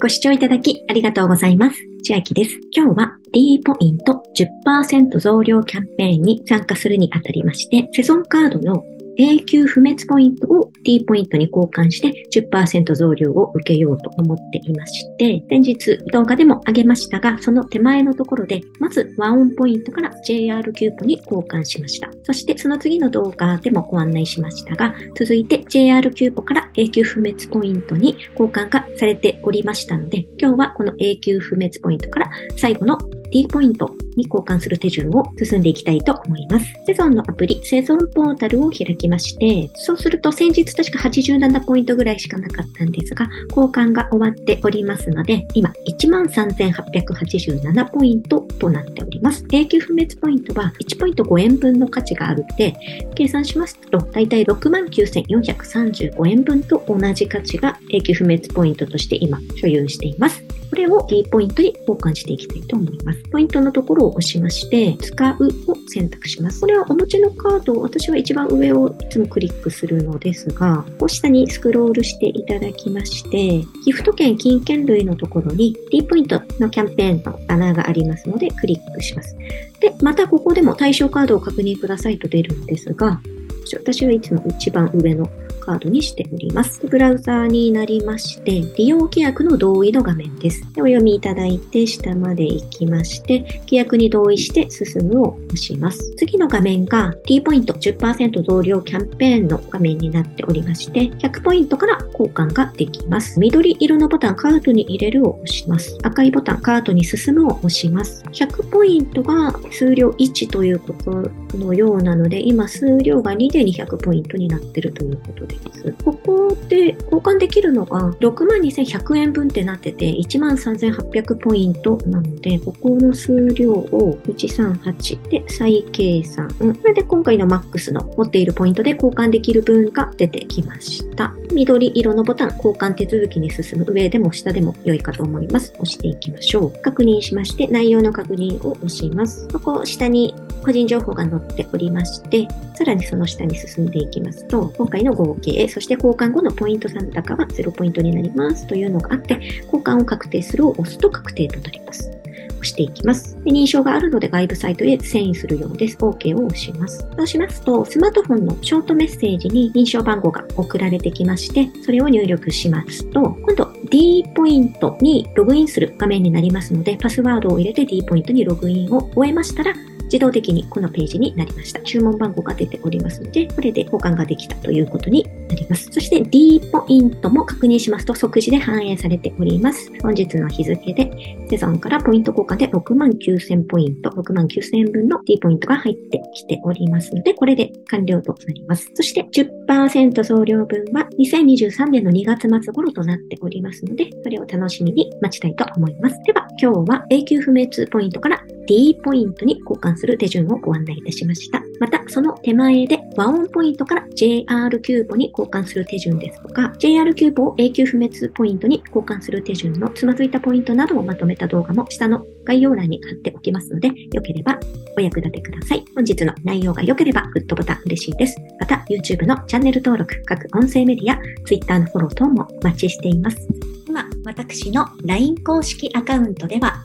ご視聴いただきありがとうございます。千秋です。今日は D ポイント10%増量キャンペーンに参加するにあたりまして、セゾンカードの永久不滅ポイントを T ポイントに交換して10%増量を受けようと思っていまして、先日動画でも上げましたが、その手前のところで、まず WAON ポイントから JR キューポに交換しました。そしてその次の動画でもご案内しましたが、続いて JR キューポから永久不滅ポイントに交換がされておりましたので、今日はこの永久不滅ポイントから最後の D ポイントに交換する手順を進んでいきたいと思います。セゾンのアプリ、セゾンポータルを開きまして、そうすると先日確か87ポイントぐらいしかなかったんですが、交換が終わっておりますので、今13,887ポイントとなっております。永久不滅ポイントは1ポイント5円分の価値があるので、計算しますと、だいたい69,435円分と同じ価値が永久不滅ポイントとして今所有しています。これを D ポイントに交換していきたいと思います。ポイントのところを押しまして、使うを選択します。これはお持ちのカードを、私は一番上をいつもクリックするのですが、こう下にスクロールしていただきまして、ギフト券、金券類のところに D ポイントのキャンペーンの穴がありますので、クリックします。で、またここでも対象カードを確認くださいと出るんですが、私はいつも一番上のカードにしております。ブラウザーになりまして、利用規約の同意の画面です。でお読みいただいて、下まで行きまして、規約に同意して進むを押します。次の画面が T ポイント10%増量キャンペーンの画面になっておりまして、100ポイントから交換ができます。緑色のボタン、カートに入れるを押します。赤いボタン、カートに進むを押します。100ポイントが数量1ということのようなので、今数量が2で200ポイントになっているということで。ここで交換できるのが62,100円分ってなってて13,800ポイントなので、ここの数量を138で再計算。これで今回のマックスの持っているポイントで交換できる分が出てきました。緑色のボタン、交換手続きに進む上でも下でも良いかと思います。押していきましょう。確認しまして、内容の確認を押します。ここ下に個人情報が載っておりまして、さらにその下に進んでいきますと、今回の合計、そして交換後のポイント残高は0ポイントになりますというのがあって、交換を確定するを押すと確定となります。押していきます。で認証があるので外部サイトへ遷移するようです。OK を押します。そうしますと、スマートフォンのショートメッセージに認証番号が送られてきまして、それを入力しますと、今度 D ポイントにログインする画面になりますので、パスワードを入れて D ポイントにログインを終えましたら、自動的にこのページになりました。注文番号が出ておりますので、これで交換ができたということになります。そして D ポイントも確認しますと即時で反映されております。本日の日付で、セゾンからポイント交換で6万9000ポイント、6万9000円分の D ポイントが入ってきておりますので、これで完了となります。そして10%増量分は2023年の2月末頃となっておりますので、それを楽しみに待ちたいと思います。では、今日は永久不滅ポイントから D ポイントに交換する手順をご案内いたしました。また、その手前で WAON ポイントから JR キューポに交換する手順ですとか、JR キューポを永久不滅ポイントに交換する手順のつまずいたポイントなどをまとめた動画も下の概要欄に貼っておきますので、よければお役立てください。本日の内容が良ければグッドボタン嬉しいです。また、YouTube のチャンネル登録、各音声メディア、Twitter のフォロー等もお待ちしています。今、私の LINE 公式アカウントでは、